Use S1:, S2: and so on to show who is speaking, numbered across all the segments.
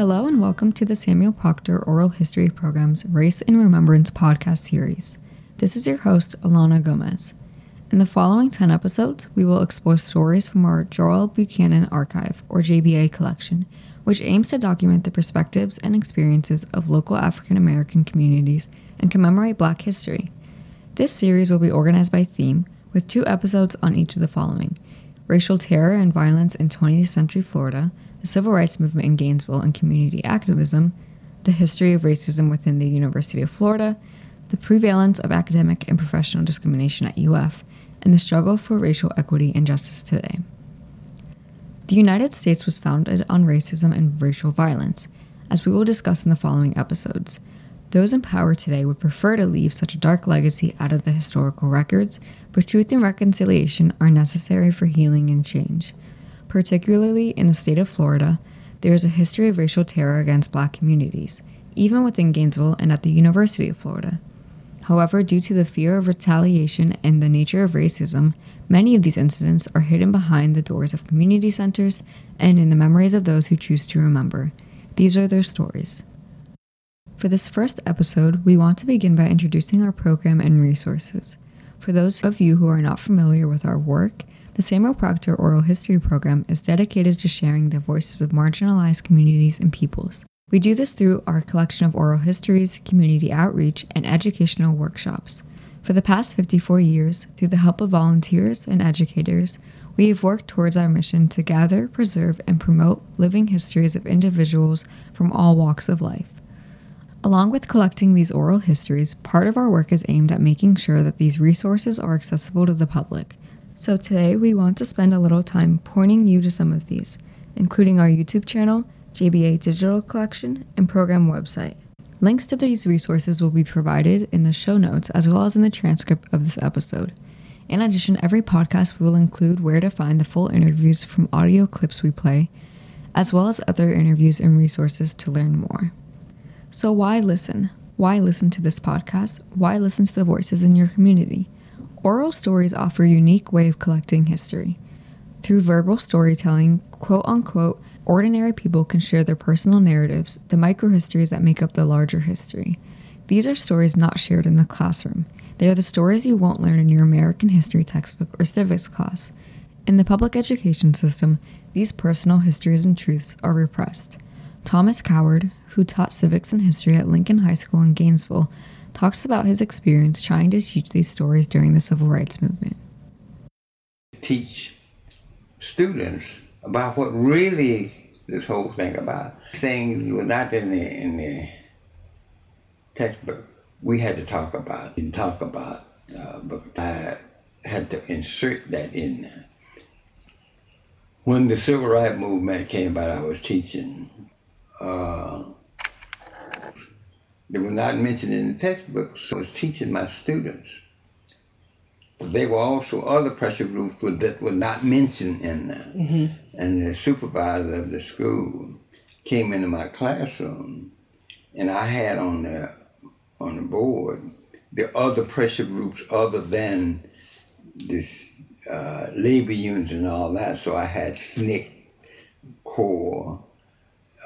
S1: Hello and welcome to the Samuel Proctor Oral History Program's Race and Remembrance podcast series. This is your host, Alana Gomez. In the following 10 episodes, we will explore stories from our Joel Buchanan Archive, or JBA collection, which aims to document the perspectives and experiences of local African American communities and commemorate Black history. This series will be organized by theme, with two episodes on each of the following Racial Terror and Violence in 20th Century Florida, the Civil Rights Movement in Gainesville and Community Activism, the History of Racism within the University of Florida, the Prevalence of Academic and Professional Discrimination at UF, and the struggle for racial equity and justice today. The United States was founded on racism and racial violence, as we will discuss in the following episodes. Those in power today would prefer to leave such a dark legacy out of the historical records, but truth and reconciliation are necessary for healing and change. Particularly in the state of Florida, there is a history of racial terror against black communities, even within Gainesville and at the University of Florida. However, due to the fear of retaliation and the nature of racism, many of these incidents are hidden behind the doors of community centers and in the memories of those who choose to remember. These are their stories. For this first episode, we want to begin by introducing our program and resources. For those of you who are not familiar with our work, the Samuel Proctor Oral History Program is dedicated to sharing the voices of marginalized communities and peoples. We do this through our collection of oral histories, community outreach, and educational workshops. For the past 54 years, through the help of volunteers and educators, we have worked towards our mission to gather, preserve, and promote living histories of individuals from all walks of life. Along with collecting these oral histories, part of our work is aimed at making sure that these resources are accessible to the public. So today we want to spend a little time pointing you to some of these, including our YouTube channel, JBA Digital Collection, and program website. Links to these resources will be provided in the show notes as well as in the transcript of this episode. In addition, every podcast will include where to find the full interviews from audio clips we play, as well as other interviews and resources to learn more. So, why listen? Why listen to this podcast? Why listen to the voices in your community? Oral stories offer a unique way of collecting history. Through verbal storytelling, quote unquote, Ordinary people can share their personal narratives, the microhistories that make up the larger history. These are stories not shared in the classroom. They are the stories you won't learn in your American history textbook or civics class. In the public education system, these personal histories and truths are repressed. Thomas Coward, who taught civics and history at Lincoln High School in Gainesville, talks about his experience trying to teach these stories during the civil rights movement.
S2: Teach students about what really this whole thing about. Things were not in the in the textbook. We had to talk about and talk about, uh, but I had to insert that in there. When the civil rights movement came about, I was teaching. Uh, they were not mentioned in the textbook, so I was teaching my students. There were also other pressure groups that were not mentioned in there. Mm-hmm. And the supervisor of the school came into my classroom, and I had on the on the board the other pressure groups other than this uh, labor unions and all that. So I had SNCC, CORE,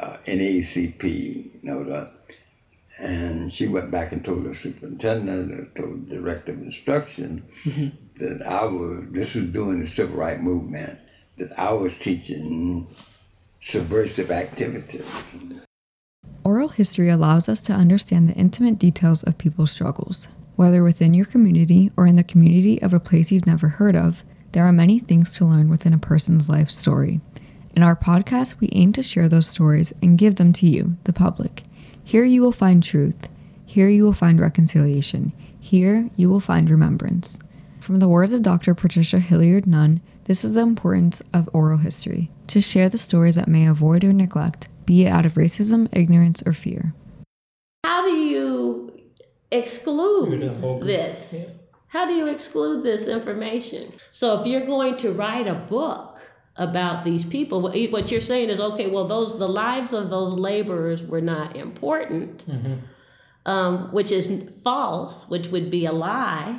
S2: uh, NAACP, you know, the, and she went back and told the superintendent, told the director of instruction, mm-hmm. that I was, this was during the civil rights movement, that I was teaching subversive activities.
S1: Oral history allows us to understand the intimate details of people's struggles. Whether within your community or in the community of a place you've never heard of, there are many things to learn within a person's life story. In our podcast, we aim to share those stories and give them to you, the public. Here you will find truth. Here you will find reconciliation. Here you will find remembrance. From the words of Dr. Patricia Hilliard Nunn, this is the importance of oral history to share the stories that may avoid or neglect, be it out of racism, ignorance, or fear.
S3: How do you exclude this? How do you exclude this information? So, if you're going to write a book, about these people. What you're saying is okay well those the lives of those laborers were not important mm-hmm. um, which is false which would be a lie.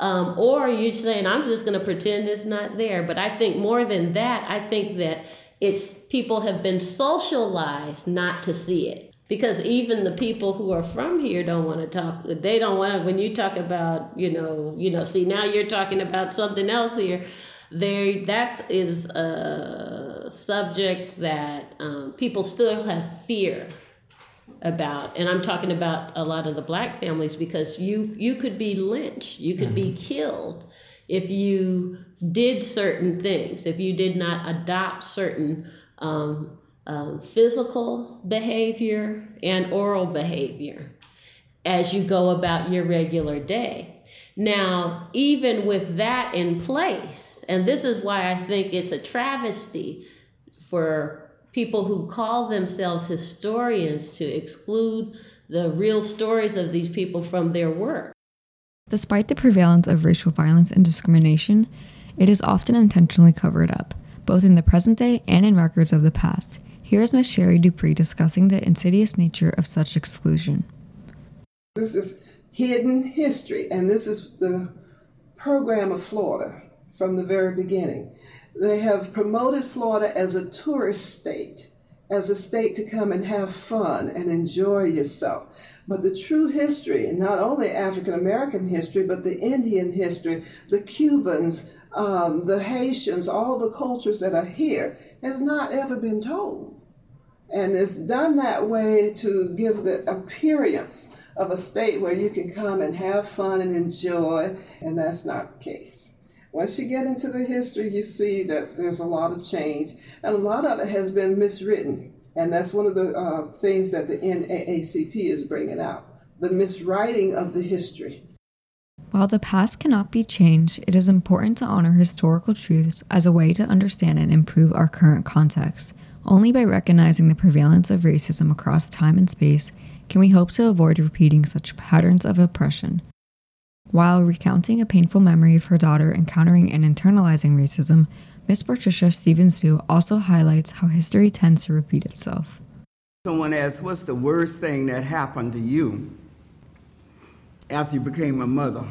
S3: Um, or you're saying i'm just going to pretend it's not there. But i think more than that i think that It's people have been socialized not to see it. Because even the people who are from here don't want to talk they don't want to when you talk about you know you know see now you're talking about something else here there that is a subject that um, people still have fear about and i'm talking about a lot of the black families because you you could be lynched you could mm-hmm. be killed if you did certain things if you did not adopt certain um, um, physical behavior and oral behavior as you go about your regular day. Now, even with that in place, and this is why I think it's a travesty for people who call themselves historians to exclude the real stories of these people from their work.
S1: Despite the prevalence of racial violence and discrimination, it is often intentionally covered up, both in the present day and in records of the past. Here is Ms. Sherry DuPree discussing the insidious nature of such exclusion.
S4: This is hidden history, and this is the program of Florida from the very beginning. They have promoted Florida as a tourist state, as a state to come and have fun and enjoy yourself. But the true history, not only African American history, but the Indian history, the Cubans, um, the Haitians, all the cultures that are here, has not ever been told. And it's done that way to give the appearance of a state where you can come and have fun and enjoy, and that's not the case. Once you get into the history, you see that there's a lot of change, and a lot of it has been miswritten. And that's one of the uh, things that the NAACP is bringing out the miswriting of the history.
S1: While the past cannot be changed, it is important to honor historical truths as a way to understand and improve our current context. Only by recognizing the prevalence of racism across time and space can we hope to avoid repeating such patterns of oppression. While recounting a painful memory of her daughter encountering and internalizing racism, Miss Patricia Stevens Due also highlights how history tends to repeat itself.
S5: Someone asks, What's the worst thing that happened to you after you became a mother?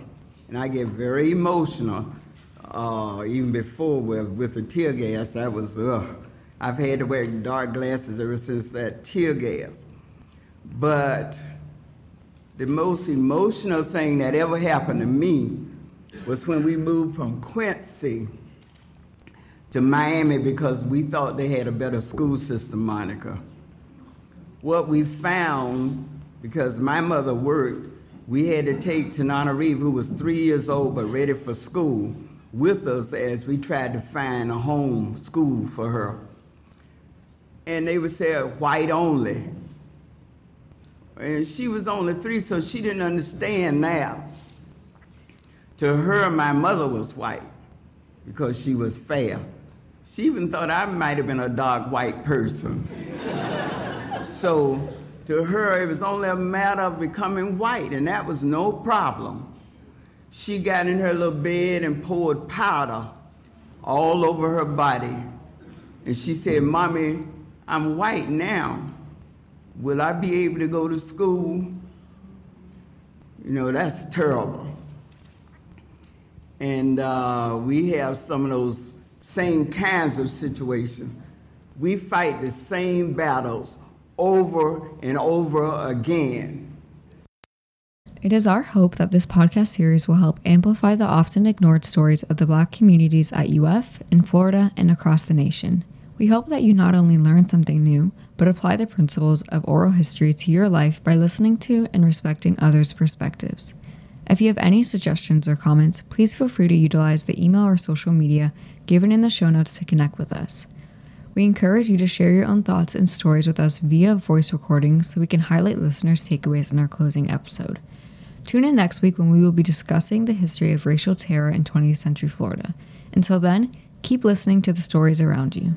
S5: And I get very emotional, uh, even before with, with the tear gas. That was. I've had to wear dark glasses ever since that tear gas. But the most emotional thing that ever happened to me was when we moved from Quincy to Miami because we thought they had a better school system, Monica. What we found, because my mother worked, we had to take Tananarive, who was three years old but ready for school, with us as we tried to find a home school for her and they would say white only. And she was only three, so she didn't understand now. To her, my mother was white because she was fair. She even thought I might have been a dark white person. so to her, it was only a matter of becoming white, and that was no problem. She got in her little bed and poured powder all over her body. And she said, Mommy, I'm white now. Will I be able to go to school? You know, that's terrible. And uh, we have some of those same kinds of situations. We fight the same battles over and over again.
S1: It is our hope that this podcast series will help amplify the often ignored stories of the Black communities at UF, in Florida, and across the nation. We hope that you not only learn something new, but apply the principles of oral history to your life by listening to and respecting others' perspectives. If you have any suggestions or comments, please feel free to utilize the email or social media given in the show notes to connect with us. We encourage you to share your own thoughts and stories with us via voice recordings so we can highlight listeners' takeaways in our closing episode. Tune in next week when we will be discussing the history of racial terror in 20th century Florida. Until then, keep listening to the stories around you.